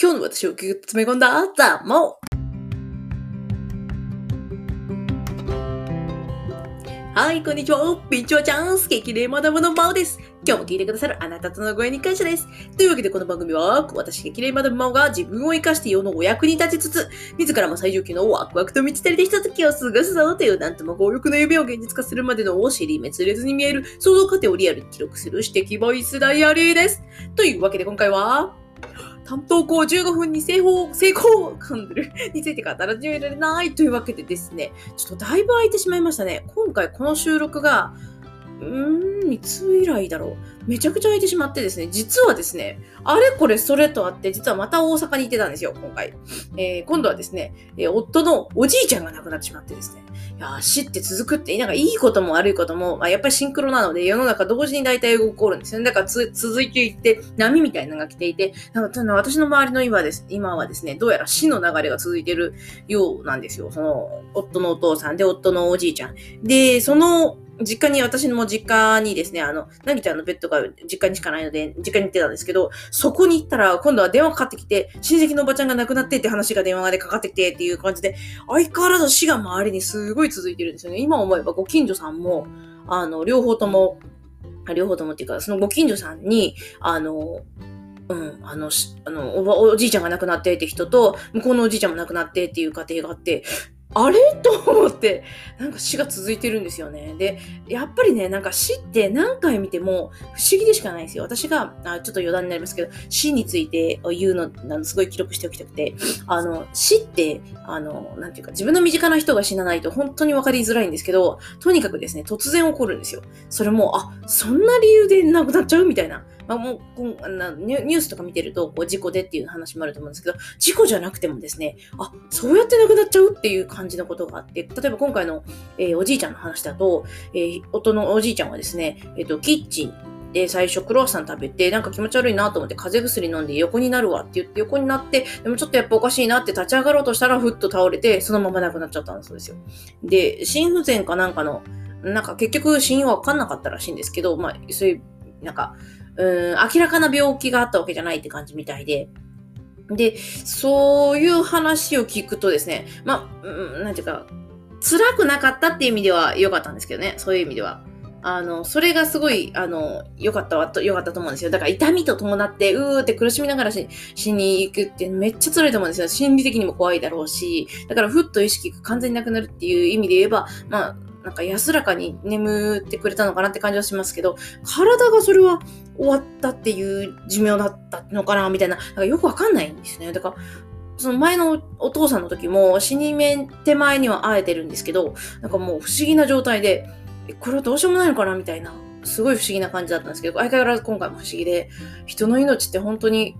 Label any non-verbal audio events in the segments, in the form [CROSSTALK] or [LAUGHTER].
今日の私をぎゅっと詰め込んだザモはい、こんにちは。ピンチョチャンス激励マダムのマオです。今日も聞いてくださるあなたとのご縁に感謝です。というわけでこの番組は、私激励マダムマオが自分を生かして世のお役に立ちつつ、自らも最上級のワクワクと満ち足りたひとときを過ごすぞという、なんとも強力な夢を現実化するまでの尻滅裂に見える想像過程をリアルに記録する指摘ボイスダイアリーです。というわけで今回は、担当校15分に成功、成功噛んでるについて語らじめられないというわけでですね、ちょっとだいぶ空いてしまいましたね。今回この収録が、うーん、いつ以来だろう。めちゃくちゃ空いてしまってですね、実はですね、あれこれそれとあって、実はまた大阪に行ってたんですよ、今回。えー、今度はですね、えー、夫のおじいちゃんが亡くなってしまってですね、いや死って続くって、なんかいいことも悪いことも、まあ、やっぱりシンクロなので、世の中同時に大体起こるんですよね。だから続いていって、波みたいなのが来ていて、なんか私の周りの今です、今はですね、どうやら死の流れが続いてるようなんですよ。その、夫のお父さんで、夫のおじいちゃん。で、その、実家に、私の実家にですね、あの、なぎちゃんのベッドが実家にしかないので、実家に行ってたんですけど、そこに行ったら、今度は電話かかってきて、親戚のおばちゃんが亡くなってって話が電話でかかってきてっていう感じで、相変わらず死が周りにすごい続いてるんですよね。今思えばご近所さんも、あの、両方とも、両方ともっていうか、そのご近所さんに、あの、うん、あの、あのお、おじいちゃんが亡くなってって人と、向こうのおじいちゃんも亡くなってっていう家庭があって、あれ？と思って、なんか死が続いてるんですよね。で、やっぱりね、なんか死って何回見ても不思議でしかないんですよ。私が、あちょっと余談になりますけど、死について言うの、あのすごい記録しておきたくて、あの、死って、あの、なんていうか、自分の身近な人が死なないと本当に分かりづらいんですけど、とにかくですね、突然起こるんですよ。それも、あ、そんな理由で亡くなっちゃう？みたいな。まあ、もうこんニュースとか見てると、こう事故でっていう話もあると思うんですけど、事故じゃなくてもですね、あ、そうやって亡くなっちゃうっていう感じのことがあって、例えば今回の、えー、おじいちゃんの話だと、えー、夫のおじいちゃんはですね、えっ、ー、と、キッチンで、最初クロワッサン食べて、なんか気持ち悪いなと思って風邪薬飲んで横になるわって言って横になって、でもちょっとやっぱおかしいなって立ち上がろうとしたらふっと倒れて、そのまま亡くなっちゃったんそうですよ。で、心不全かなんかの、なんか結局死因はわかんなかったらしいんですけど、まあ、そういう、なんか、うん、明らかな病気があったわけじゃないって感じみたいで。で、そういう話を聞くとですね、まあ、うん、なんていうか、辛くなかったっていう意味では良かったんですけどね、そういう意味では。あの、それがすごい、あの、良かったわと、良かったと思うんですよ。だから痛みと伴って、うーって苦しみながら死に行くってめっちゃ辛いと思うんですよ。心理的にも怖いだろうし、だからふっと意識が完全になくなるっていう意味で言えば、まあ、なんか安らかに眠ってくれたのかなって感じはしますけど、体がそれは終わったっていう寿命だったのかなみたいな、なんかよくわかんないんですね。だから、その前のお父さんの時も死に目手前には会えてるんですけど、なんかもう不思議な状態で、これはどうしようもないのかなみたいな、すごい不思議な感じだったんですけど、相変わらず今回も不思議で、人の命って本当に、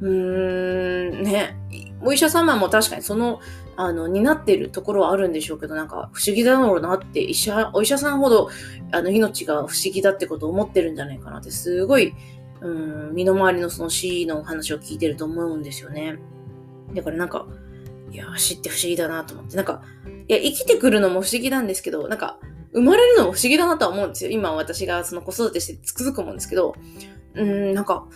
うーん、ね、お医者様も確かにそのあの、担ってるところはあるんでしょうけど、なんか不思議だろうなって、医者、お医者さんほど、あの、命が不思議だってことを思ってるんじゃないかなって、すごい、うん、身の回りのその死の話を聞いてると思うんですよね。だからなんか、いや、死って不思議だなと思って、なんか、いや、生きてくるのも不思議なんですけど、なんか、生まれるのも不思議だなとは思うんですよ。今私がその子育てしてつくづく思うんですけど、うん、なんか、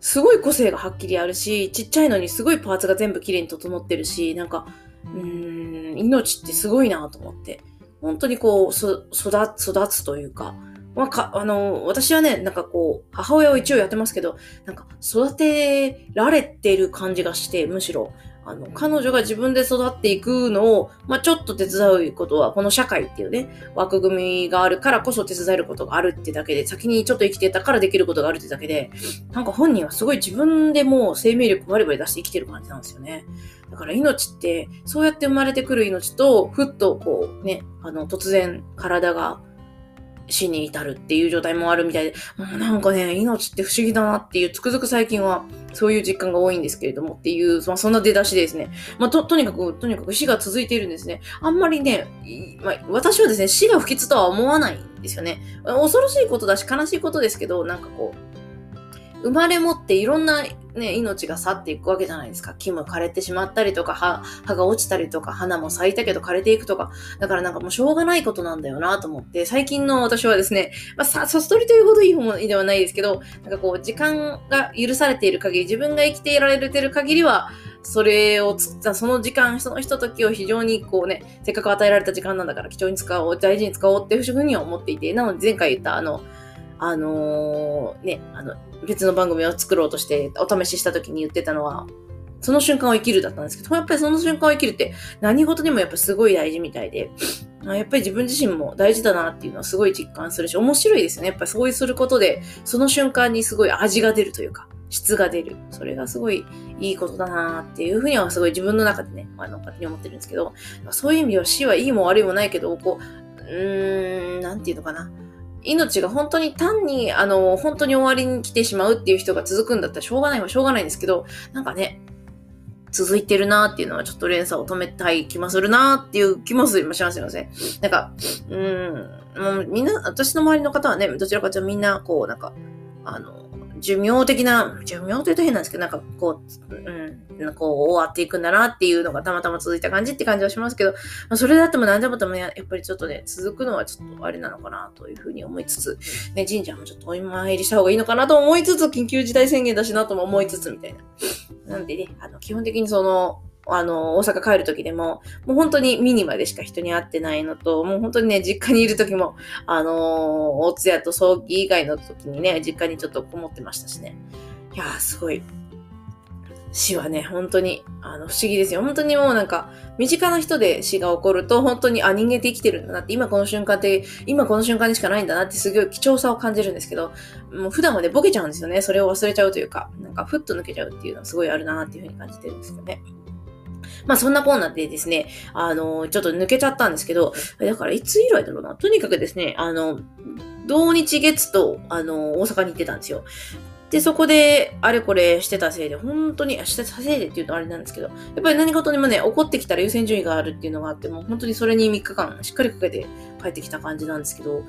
すごい個性がはっきりあるし、ちっちゃいのにすごいパーツが全部綺麗に整ってるし、なんか、うーん、命ってすごいなと思って。本当にこう、育、育つというか、まあ、か、あの、私はね、なんかこう、母親を一応やってますけど、なんか育てられてる感じがして、むしろ、あの、彼女が自分で育っていくのを、まあ、ちょっと手伝うことは、この社会っていうね、枠組みがあるからこそ手伝えることがあるってだけで、先にちょっと生きてたからできることがあるってだけで、なんか本人はすごい自分でもう生命力バリバリ出して生きてる感じなんですよね。だから命って、そうやって生まれてくる命と、ふっとこうね、あの、突然体が死に至るっていう状態もあるみたいで、もうなんかね、命って不思議だなっていう、つくづく最近はそういう実感が多いんですけれどもっていう、まあ、そんな出だしですね。まあ、と、とにかく、とにかく死が続いているんですね。あんまりね、まあ、私はですね、死が不吉とは思わないんですよね。恐ろしいことだし悲しいことですけど、なんかこう、生まれ持っていろんなね、命が去っていくわけじゃないですか。木も枯れてしまったりとか、葉、葉が落ちたりとか、花も咲いたけど枯れていくとか。だからなんかもうしょうがないことなんだよなと思って、最近の私はですね、まあ、さ、ソストリというほどいい方ではないですけど、なんかこう、時間が許されている限り、自分が生きていられてる限りは、それをつ、その時間、そのひとときを非常にこうね、せっかく与えられた時間なんだから貴重に使おう、大事に使おうっていうふうには思っていて、なので前回言ったあの、あのー、ね、あの、別の番組を作ろうとしてお試しした時に言ってたのは、その瞬間を生きるだったんですけど、やっぱりその瞬間を生きるって何事にもやっぱすごい大事みたいで、やっぱり自分自身も大事だなっていうのはすごい実感するし、面白いですよね。やっぱりそうすることで、その瞬間にすごい味が出るというか、質が出る。それがすごいいいことだなっていうふうにはすごい自分の中でね、あの、勝手に思ってるんですけど、そういう意味では死はいいも悪いもないけど、こう、うーん、なんていうのかな。命が本当に単に、あの、本当に終わりに来てしまうっていう人が続くんだったらしょうがないはしょうがないんですけど、なんかね、続いてるなーっていうのはちょっと連鎖を止めたい気もするなーっていう気もしますよね。なんか、うん、もうみんな、私の周りの方はね、どちらかというとみんな、こう、なんか、あの、寿命的な、寿命というと変なんですけど、なんかこう、うん、こう終わっていくんだなっていうのがたまたま続いた感じって感じはしますけど、まあ、それだっても何でもともやっぱりちょっとね、続くのはちょっとあれなのかなというふうに思いつつ、ね、神社もちょっとお参りした方がいいのかなと思いつつ、緊急事態宣言だしなとも思いつつみたいな。なんでね、あの、基本的にその、あの、大阪帰る時でも、もう本当にミニマでしか人に会ってないのと、もう本当にね、実家にいる時も、あの大津屋と葬儀以外の時にね、実家にちょっとこもってましたしね。いやー、すごい。死はね、本当に、あの、不思議ですよ。本当にもうなんか、身近な人で死が起こると、本当に、あ、人間って生きてるんだなって、今この瞬間って、今この瞬間にしかないんだなって、すごい貴重さを感じるんですけど、もう普段はね、ボケちゃうんですよね。それを忘れちゃうというか、なんか、ふっと抜けちゃうっていうのはすごいあるなっていうふうに感じてるんですよね。まあそんなコーナーでですね、あの、ちょっと抜けちゃったんですけど、だからいつ以来だろうな。とにかくですね、あの、同日月と、あの、大阪に行ってたんですよ。で、そこで、あれこれしてたせいで、本当に、してたせいでって言うとあれなんですけど、やっぱり何事にもね、怒ってきたら優先順位があるっていうのがあって、もう本当にそれに3日間しっかりかけて帰ってきた感じなんですけど、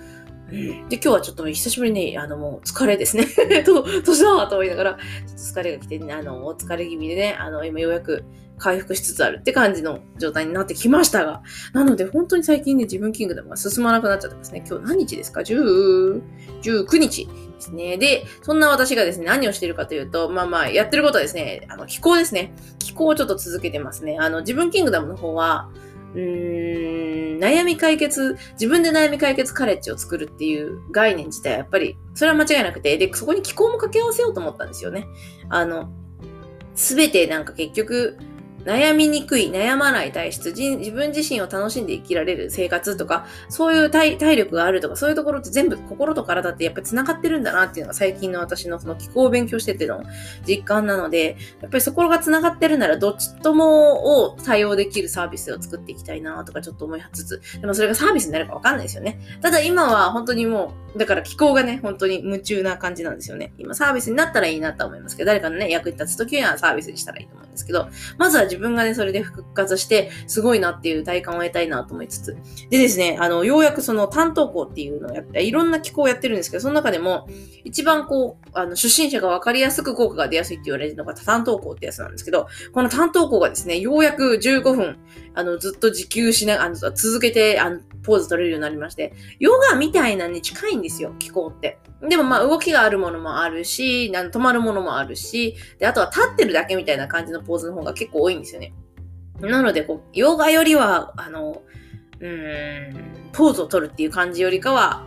で、今日はちょっと久しぶりに、あの、もう疲れですね。[LAUGHS] と、年だと思いながら、ちょっと疲れが来て、ね、あの、お疲れ気味でね、あの、今ようやく回復しつつあるって感じの状態になってきましたが、なので本当に最近ね、自分キングダムが進まなくなっちゃってますね。今日何日ですか ?10、19日ですね。で、そんな私がですね、何をしてるかというと、まあまあ、やってることはですね、あの、気候ですね。気候をちょっと続けてますね。あの、自分キングダムの方は、うーん、悩み解決、自分で悩み解決カレッジを作るっていう概念自体やっぱり、それは間違いなくて、で、そこに気候も掛け合わせようと思ったんですよね。あの、すべてなんか結局、悩みにくい、悩まない体質、自分自身を楽しんで生きられる生活とか、そういう体力があるとか、そういうところって全部心と体ってやっぱり繋がってるんだなっていうのが最近の私のその気候を勉強してての実感なので、やっぱりそこが繋がってるならどっちともを対応できるサービスを作っていきたいなとかちょっと思いつつ、でもそれがサービスになるかわかんないですよね。ただ今は本当にもう、だから気候がね、本当に夢中な感じなんですよね。今サービスになったらいいなと思いますけど、誰かのね、役に立つ時にはサービスにしたらいいと思うんですけど、まずは自分がね、それで復活して、すごいなっていう体感を得たいなと思いつつ。でですね、あの、ようやくその担当校っていうのをやって、いろんな機構をやってるんですけど、その中でも、一番こう、あの、初心者がわかりやすく効果が出やすいって言われるのが担当校ってやつなんですけど、この担当校がですね、ようやく15分、あの、ずっと自給しな、あの、続けて、あの、ポーズ取れるようになりまして、ヨガみたいなに近いんですよ、気候って。でもまあ動きがあるものもあるし、止まるものもあるし、で、あとは立ってるだけみたいな感じのポーズの方が結構多いんですよね。なので、こう、ヨガよりは、あの、うーん、ポーズを取るっていう感じよりかは、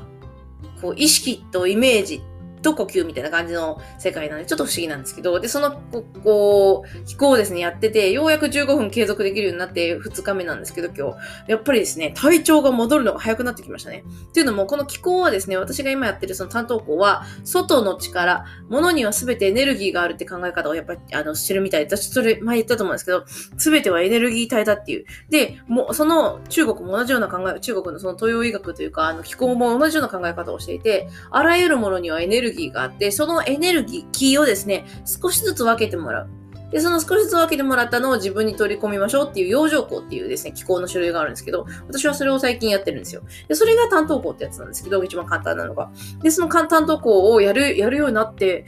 こう、意識とイメージと呼吸みたいな感じの世界なんで、ちょっと不思議なんですけど、で、その、こう、飛行をですね、やってて、ようやく15分継続できるようになって2日目なんですけど、今日。やっぱりですね、体調が戻るのが早くなってきましたね。っていうのも、この気候はですね、私が今やってるその担当校は、外の力、物には全てエネルギーがあるって考え方をやっぱり、あの、してるみたいで、私それ前言ったと思うんですけど、全てはエネルギー体だっていう。で、もう、その中国も同じような考え、中国のその東洋医学というか、あの、気候も同じような考え方をしていて、あらゆるものにはエネルギーがあって、そのエネルギーをですね、少しずつ分けてもらう。で、その少しずつ分けてもらったのを自分に取り込みましょうっていう養生校っていうですね、気候の種類があるんですけど、私はそれを最近やってるんですよ。で、それが担当校ってやつなんですけど、一番簡単なのが。で、その担当校をやる、やるようになって、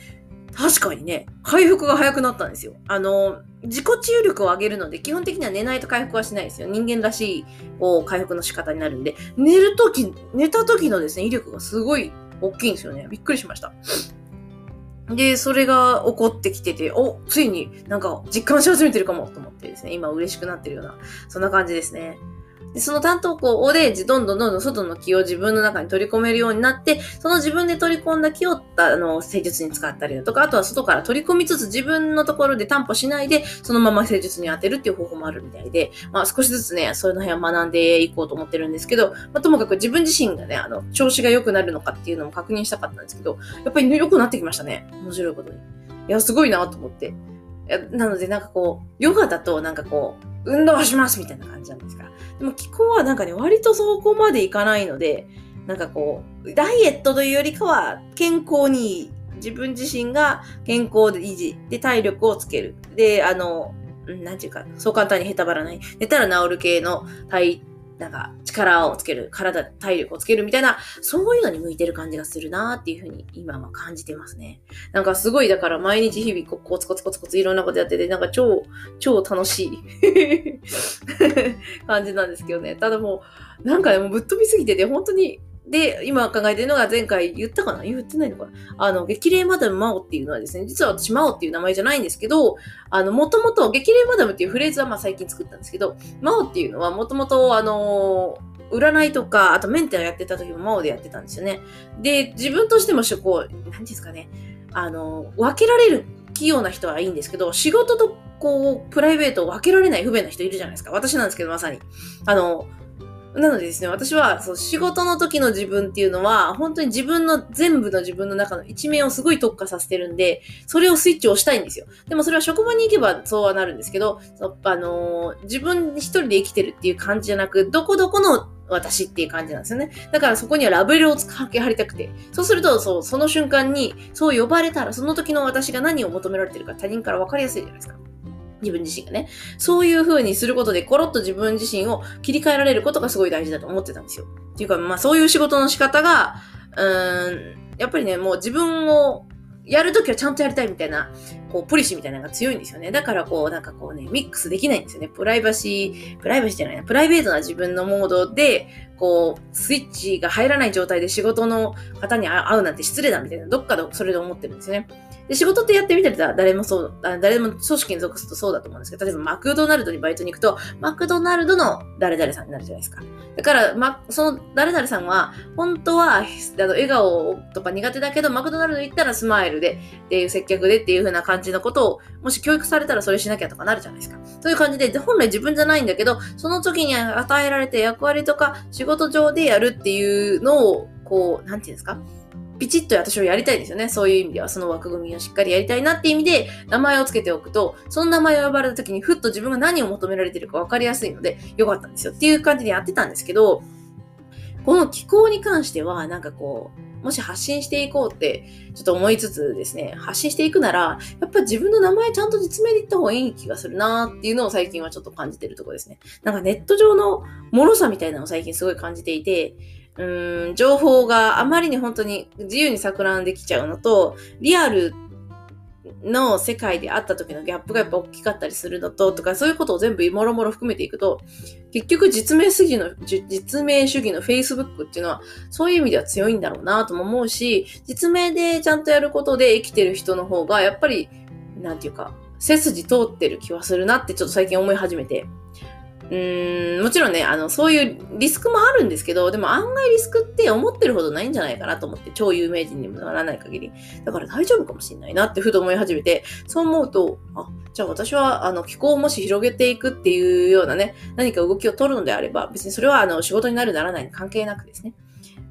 確かにね、回復が早くなったんですよ。あの、自己治癒力を上げるので、基本的には寝ないと回復はしないですよ。人間らしいこう回復の仕方になるんで、寝るとき、寝た時のですね、威力がすごい大きいんですよね。びっくりしました。で、それが起こってきてて、お、ついになんか実感し始めてるかもと思ってですね、今嬉しくなってるような、そんな感じですね。で、その担当校で、どんどんどんどん外の気を自分の中に取り込めるようになって、その自分で取り込んだ気を、あの、施術に使ったりだとか、あとは外から取り込みつつ自分のところで担保しないで、そのまま施術に当てるっていう方法もあるみたいで、まあ少しずつね、そういうの辺は学んでいこうと思ってるんですけど、まあともかく自分自身がね、あの、調子が良くなるのかっていうのも確認したかったんですけど、やっぱり良くなってきましたね。面白いことに。いや、すごいなと思って。なので、なんかこう、ヨガだとなんかこう、運動しますみたいな感じなんですか。でも気候はなんかね、割とそこまでいかないので、なんかこう、ダイエットというよりかは健康にいい。自分自身が健康で維持。で、体力をつける。で、あの、なんていうか、そう簡単にへたばらない。寝たら治る系の体なんか力をつける、体、体力をつけるみたいな、そういうのに向いてる感じがするなっていうふうに今は感じてますね。なんかすごい、だから毎日日々コツコツコツコツいろんなことやってて、なんか超、超楽しい [LAUGHS] 感じなんですけどね。ただもう、なんかね、もうぶっ飛びすぎてて、本当にで、今考えてるのが前回言ったかな？言ってないのかな？あの、激励マダムマオっていうのはですね、実は私マオっていう名前じゃないんですけど、あの、もともと激励マダムっていうフレーズはまあ最近作ったんですけど、マオっていうのはもともとあの占いとか、あとメンテナーやってた時もマオでやってたんですよね。で、自分としてもこう、何ですかね、あの、分けられる器用な人はいいんですけど、仕事とこう、プライベートを分けられない不便な人いるじゃないですか。私なんですけど、まさに。あの、なのでですね、私はそう仕事の時の自分っていうのは、本当に自分の全部の自分の中の一面をすごい特化させてるんで、それをスイッチを押したいんですよ。でもそれは職場に行けばそうはなるんですけど、あのー、自分一人で生きてるっていう感じじゃなく、どこどこの私っていう感じなんですよね。だからそこにはラベルをかけ貼りたくて。そうすると、そう、その瞬間に、そう呼ばれたら、その時の私が何を求められてるか他人から分かりやすいじゃないですか。自分自身がね。そういう風にすることで、コロッと自分自身を切り替えられることがすごい大事だと思ってたんですよ。っていうか、まあそういう仕事の仕方が、うーん、やっぱりね、もう自分をやるときはちゃんとやりたいみたいな、こう、ポリシーみたいなのが強いんですよね。だからこう、なんかこうね、ミックスできないんですよね。プライバシー、プライバシーじゃないな、プライベートな自分のモードで、こう、スイッチが入らない状態で仕事の方に会うなんて失礼だみたいな、どっかでそれで思ってるんですよね。で、仕事ってやってみてたら誰もそう、誰も組織に属するとそうだと思うんですけど、例えばマクドナルドにバイトに行くと、マクドナルドの誰々さんになるじゃないですか。だから、ま、その誰々さんは、本当は、あの、笑顔とか苦手だけど、マクドナルド行ったらスマイルで、っていう接客でっていう風な感じのことを、もし教育されたらそれしなきゃとかなるじゃないですか。そういう感じで、本来自分じゃないんだけど、その時に与えられた役割とか、仕事上でやるっていうのを、こう、なんていうんですか？ピチッと私はやりたいんですよね。そういう意味では、その枠組みをしっかりやりたいなっていう意味で、名前を付けておくと、その名前を呼ばれた時に、ふっと自分が何を求められてるか分かりやすいので、よかったんですよ。っていう感じでやってたんですけど、この気候に関しては、なんかこう、もし発信していこうって、ちょっと思いつつですね、発信していくなら、やっぱ自分の名前ちゃんと実名で言った方がいい気がするなっていうのを最近はちょっと感じてるとこですね。なんかネット上の脆さみたいなのを最近すごい感じていて、うーん、情報があまりに本当に自由に錯乱できちゃうのと、リアルの世界であった時のギャップがやっぱ大きかったりするのと、とかそういうことを全部もろもろ含めていくと、結局実名主義の、実名主義の Facebook っていうのは、そういう意味では強いんだろうなとも思うし、実名でちゃんとやることで生きてる人の方が、やっぱり、なんていうか、背筋通ってる気はするなってちょっと最近思い始めて。うーん、もちろんね、あの、そういうリスクもあるんですけど、でも案外リスクって思ってるほどないんじゃないかなと思って、超有名人にもならない限り。だから大丈夫かもしれないなってふと思い始めて、そう思うと、あ、じゃあ私は、あの、気候をもし広げていくっていうようなね、何か動きを取るのであれば、別にそれは、あの、仕事になるならないに関係なくですね。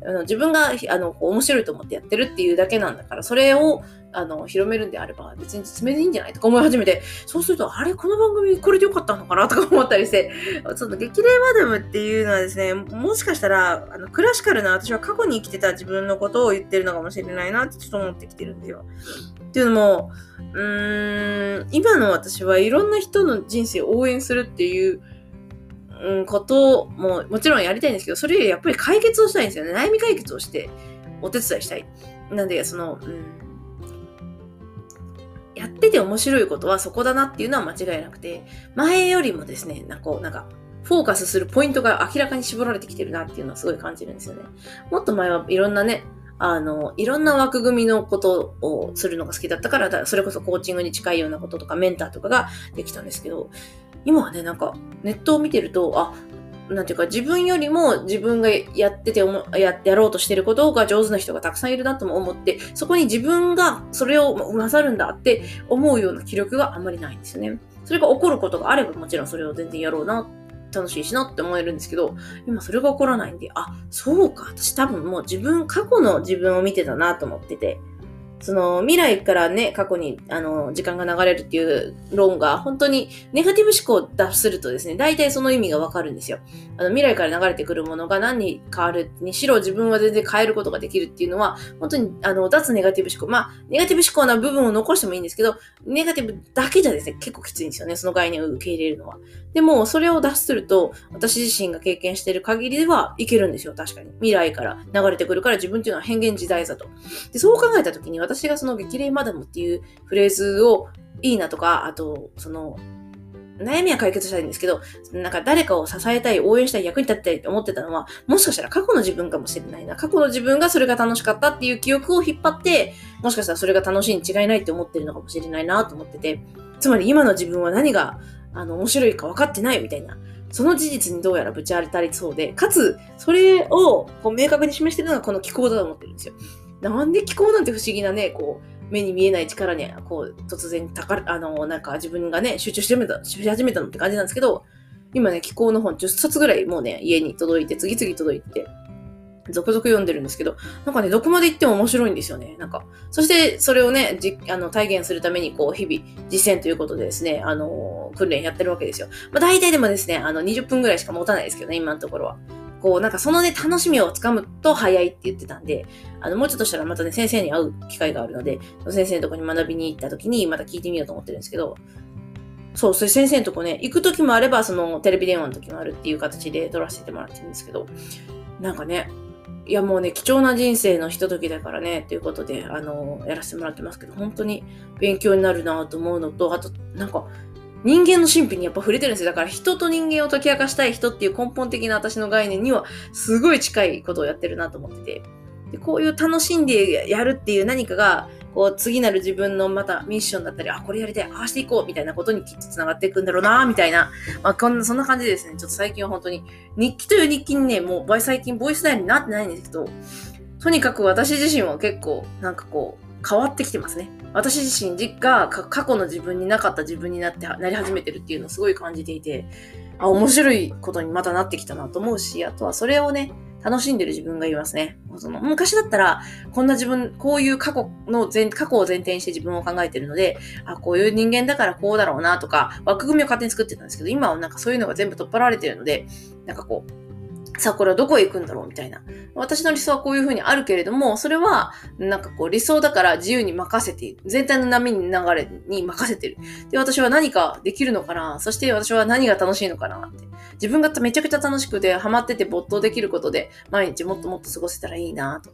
あの自分があの面白いと思ってやってるっていうだけなんだから、それをあの、広めるんであれば、別に実名でいいんじゃないとか思い始めて、そうすると、あれ？この番組これでよかったのかな？とか思ったりして、ちょっと激励マダムっていうのはですね、もしかしたら、あの、クラシカルな私は過去に生きてた自分のことを言ってるのかもしれないなってちょっと思ってきてるんですよ。っていうのも、うーん、今の私はいろんな人の人生を応援するっていう、うん、ことももちろんやりたいんですけど、それよりやっぱり解決をしたいんですよね。悩み解決をしてお手伝いしたい。なんで、その、うん、やってて面白いことはそこだなっていうのは間違いなくて、前よりもですね、なんかなんか、フォーカスするポイントが明らかに絞られてきてるなっていうのはすごい感じるんですよね。もっと前はいろんなね、あの、いろんな枠組みのことをするのが好きだったから、それこそコーチングに近いようなこととかメンターとかができたんですけど、今はね、なんかネットを見てると、あ、なんていうか自分よりも自分がやっててや、やろうとしてることが上手な人がたくさんいるなとも思って、そこに自分がそれを勝るんだって思うような気力があんまりないんですよね。それが起こることがあればもちろんそれを全然やろうな楽しいしなって思えるんですけど、今それが起こらないんで、あ、そうか、私多分もう自分、過去の自分を見てたなと思ってて、その未来からね、過去にあの時間が流れるっていう論が本当にネガティブ思考を脱するとですね、大体その意味がわかるんですよ。あの未来から流れてくるものが何に変わるにしろ自分は全然変えることができるっていうのは、本当にあの脱ネガティブ思考。まあ、ネガティブ思考な部分を残してもいいんですけど、ネガティブだけじゃですね、結構きついんですよね、その概念を受け入れるのは。でも、それを脱すると、私自身が経験している限りではいけるんですよ、確かに。未来から流れてくるから自分っていうのは変幻自在だと。で、そう考えたときに私私がその激励マダムっていうフレーズをいいなとか、あと、その、悩みは解決したいんですけど、なんか誰かを支えたい、応援したい、役に立ってたいって思ってたのは、もしかしたら過去の自分かもしれないな。過去の自分がそれが楽しかったっていう記憶を引っ張って、もしかしたらそれが楽しいに違いないって思ってるのかもしれないなと思ってて、つまり今の自分は何があの、面白いか分かってないみたいな、その事実にどうやらぶち当たりそうで、かつ、それをこう明確に示してるのがこの気候だと思ってるんですよ。なんで気候なんて不思議なね、こう、目に見えない力に、こう、突然、たかあの、なんか自分がね、集中してし始めたのって感じなんですけど、今ね、気候の本10冊ぐらいもうね、家に届いて、次々届いて、続々読んでるんですけど、なんかね、どこまで行っても面白いんですよね。なんか、そしてそれをね、じあの体現するために、こう、日々実践ということでですね、あのー、訓練やってるわけですよ。まあ、大体でもですね、あの、20分ぐらいしか持たないですけどね、今のところは。こう、なんかそのね、楽しみをつかむと早いって言ってたんで、あの、もうちょっとしたらまたね、先生に会う機会があるので、先生のとこに学びに行った時にまた聞いてみようと思ってるんですけど、そう、それ先生のとこね、行く時もあれば、そのテレビ電話の時もあるっていう形で撮らせてもらってるんですけど、なんかね、いやもうね、貴重な人生のひとときだからね、ということで、あの、やらせてもらってますけど、本当に勉強になるなと思うのと、あと、なんか、人間の神秘にやっぱ触れてるんですよ。だから人と人間を解き明かしたい人っていう根本的な私の概念にはすごい近いことをやってるなと思ってて。でこういう楽しんでやるっていう何かが、こう次なる自分のまたミッションだったり、あ、これやりたい、ああしていこうみたいなことにきっと繋がっていくんだろうな、みたいな。まあ、こんな、そんな感じですね、ちょっと最近は本当に、日記という日記にね、もう最近ボイスダイになってないんですけど、とにかく私自身は結構、なんかこう、変わってきてますね。私自身が過去の自分になかった自分になって、なり始めてるっていうのをすごい感じていて、あ、面白いことにまたなってきたなと思うし、あとはそれをね、楽しんでる自分がいますね。その昔だったら、こんな自分、こういう過去の前、過去を前提にして自分を考えてるので、あ、こういう人間だからこうだろうなとか、枠組みを勝手に作ってたんですけど、今はなんかそういうのが全部取っ払われてるので、なんかこう、さあ、これはどこへ行くんだろうみたいな。私の理想はこういうふうにあるけれども、それは、なんかこう理想だから自由に任せている。全体の波に流れに任せてる。で、私は何かできるのかなそして私は何が楽しいのかなって。自分がめちゃくちゃ楽しくて、ハマってて没頭できることで、毎日もっともっと過ごせたらいいなと。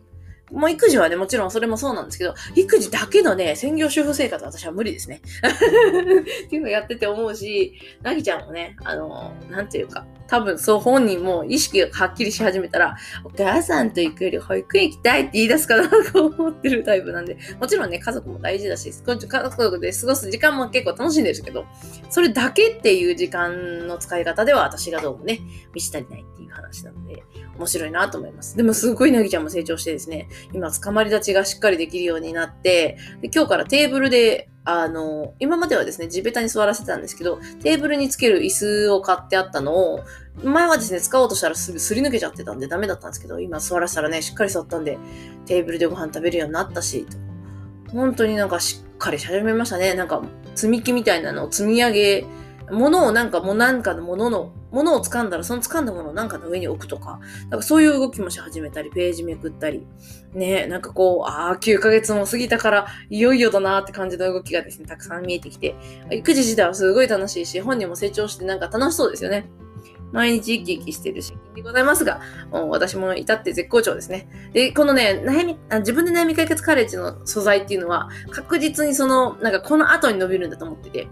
もう育児はね、もちろんそれもそうなんですけど、育児だけのね、専業主婦生活は私は無理ですね。[LAUGHS] っていうのやってて思うし、なぎちゃんもね、あの、なんていうか、多分そう本人も意識がはっきりし始めたら、お母さんと行くより保育園行きたいって言い出すかなと思ってるタイプなんで、もちろんね、家族も大事だし、家族で過ごす時間も結構楽しいんでるけど、それだけっていう時間の使い方では私がどうもね、満ち足りないっていう話なので、面白いなと思います。でもすごいなぎちゃんも成長してですね、今、捕まり立ちがしっかりできるようになって、で今日からテーブルで、あの、今まではですね、地べたに座らせてたんですけど、テーブルにつける椅子を買ってあったのを、前はですね、使おうとしたらすぐすり抜けちゃってたんでダメだったんですけど、今座らせたらね、しっかり座ったんで、テーブルでご飯食べるようになったし、本当になんかしっかりし始めましたね。なんか積み木みたいなのを積み上げ物をなんかもうなんかのものの、ものを掴んだらその掴んだものをなんかの上に置くとか、なんかそういう動きもし始めたり、ページめくったり、ね、なんかこう、ああ、9ヶ月も過ぎたから、いよいよだなーって感じの動きがですね、たくさん見えてきて、育児自体はすごい楽しいし、本人も成長してなんか楽しそうですよね。毎日生き生きしてるし、でございますが、もう私も至って絶好調ですね。で、このね、悩み、あ自分で悩み解決カレッジの素材っていうのは、確実にその、なんかこの後に伸びるんだと思ってて、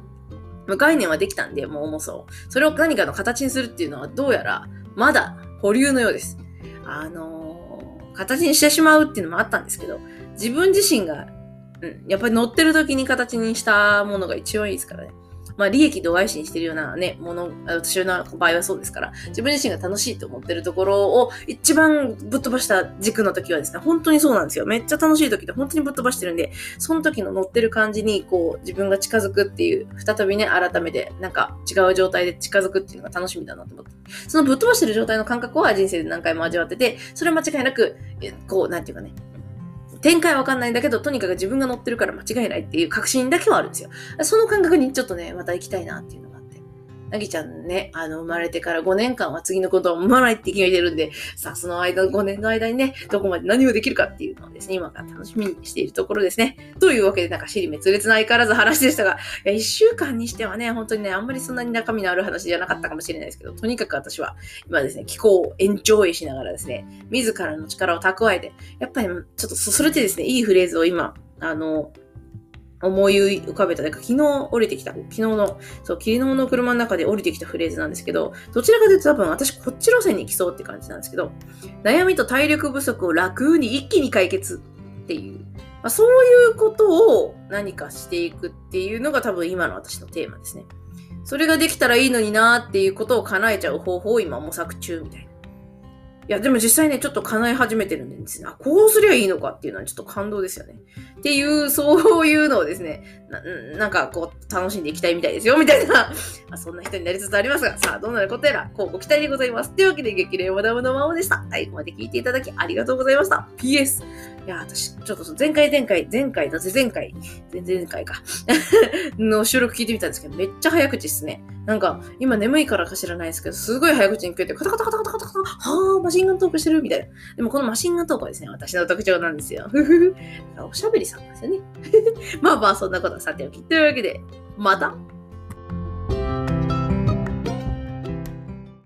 概念はできたんで、もう重そう。それを何かの形にするっていうのは、どうやら、まだ保留のようです。あのー、形にしてしまうっていうのもあったんですけど、自分自身が、うん、やっぱり乗ってる時に形にしたものが一番いいですからね。まあ、利益度外視にしてるようなね、もの、私の場合はそうですから、自分自身が楽しいと思ってるところを一番ぶっ飛ばした軸の時はですね、本当にそうなんですよ。めっちゃ楽しい時って本当にぶっ飛ばしてるんで、その時の乗ってる感じに、こう、自分が近づくっていう、再びね、改めて、なんか違う状態で近づくっていうのが楽しみだなと思って。そのぶっ飛ばしてる状態の感覚は人生で何回も味わってて、それは間違いなく、こう、なんていうかね、展開わかんないんだけど、とにかく自分が乗ってるから間違いないっていう確信だけはあるんですよ。その感覚にちょっとね、また行きたいなっていうのなぎちゃんね、あの、生まれてから5年間は次のことを思わないって決めてるんで、さあ、その間、5年の間にね、どこまで何をできるかっていうのをですね、今から楽しみにしているところですね。というわけで、なんか、尻滅裂な相変わらず話でしたが、いや、1週間にしてはね、本当にね、あんまりそんなに中身のある話じゃなかったかもしれないですけど、とにかく私は、今ですね、気候を延長しながらですね、自らの力を蓄えて、やっぱり、ちょっとそれでですね、いいフレーズを今、あの、思い浮かべた。か昨日降りてきた、昨日の、そう、昨日の車の中で降りてきたフレーズなんですけど、どちらかというと多分私こっち路線に行きそうって感じなんですけど、悩みと体力不足を楽に一気に解決っていう、まあ、そういうことを何かしていくっていうのが多分今の私のテーマですね。それができたらいいのになーっていうことを叶えちゃう方法を今模索中みたいな。いや、でも実際ね、ちょっと叶え始めてるんですね。あ、こうすりゃいいのかっていうのはちょっと感動ですよね。っていう、そういうのをですね、ななんかこう、楽しんでいきたいみたいですよ、みたいな、[LAUGHS] あそんな人になりつつありますが、さあ、どうなることやら、こうご期待でございます。というわけで、激励マダムのままでした。最後、まで聞いていただきありがとうございました。PS。いや、私、ちょっと前回前回、前回だぜ前回、前々回か [LAUGHS] の収録聞いてみたんですけど、めっちゃ早口っすね。なんか、今眠いからか知らないですけど、すごい早口に聞こえて、カタカタカタカタカタカタ、はぁ、マシンガントークしてるみたいな。でもこのマシンガントークはですね、私の特徴なんですよ。ふふふ。おしゃべりさんですよね。まあまあ、そんなことはさておき。というわけで、また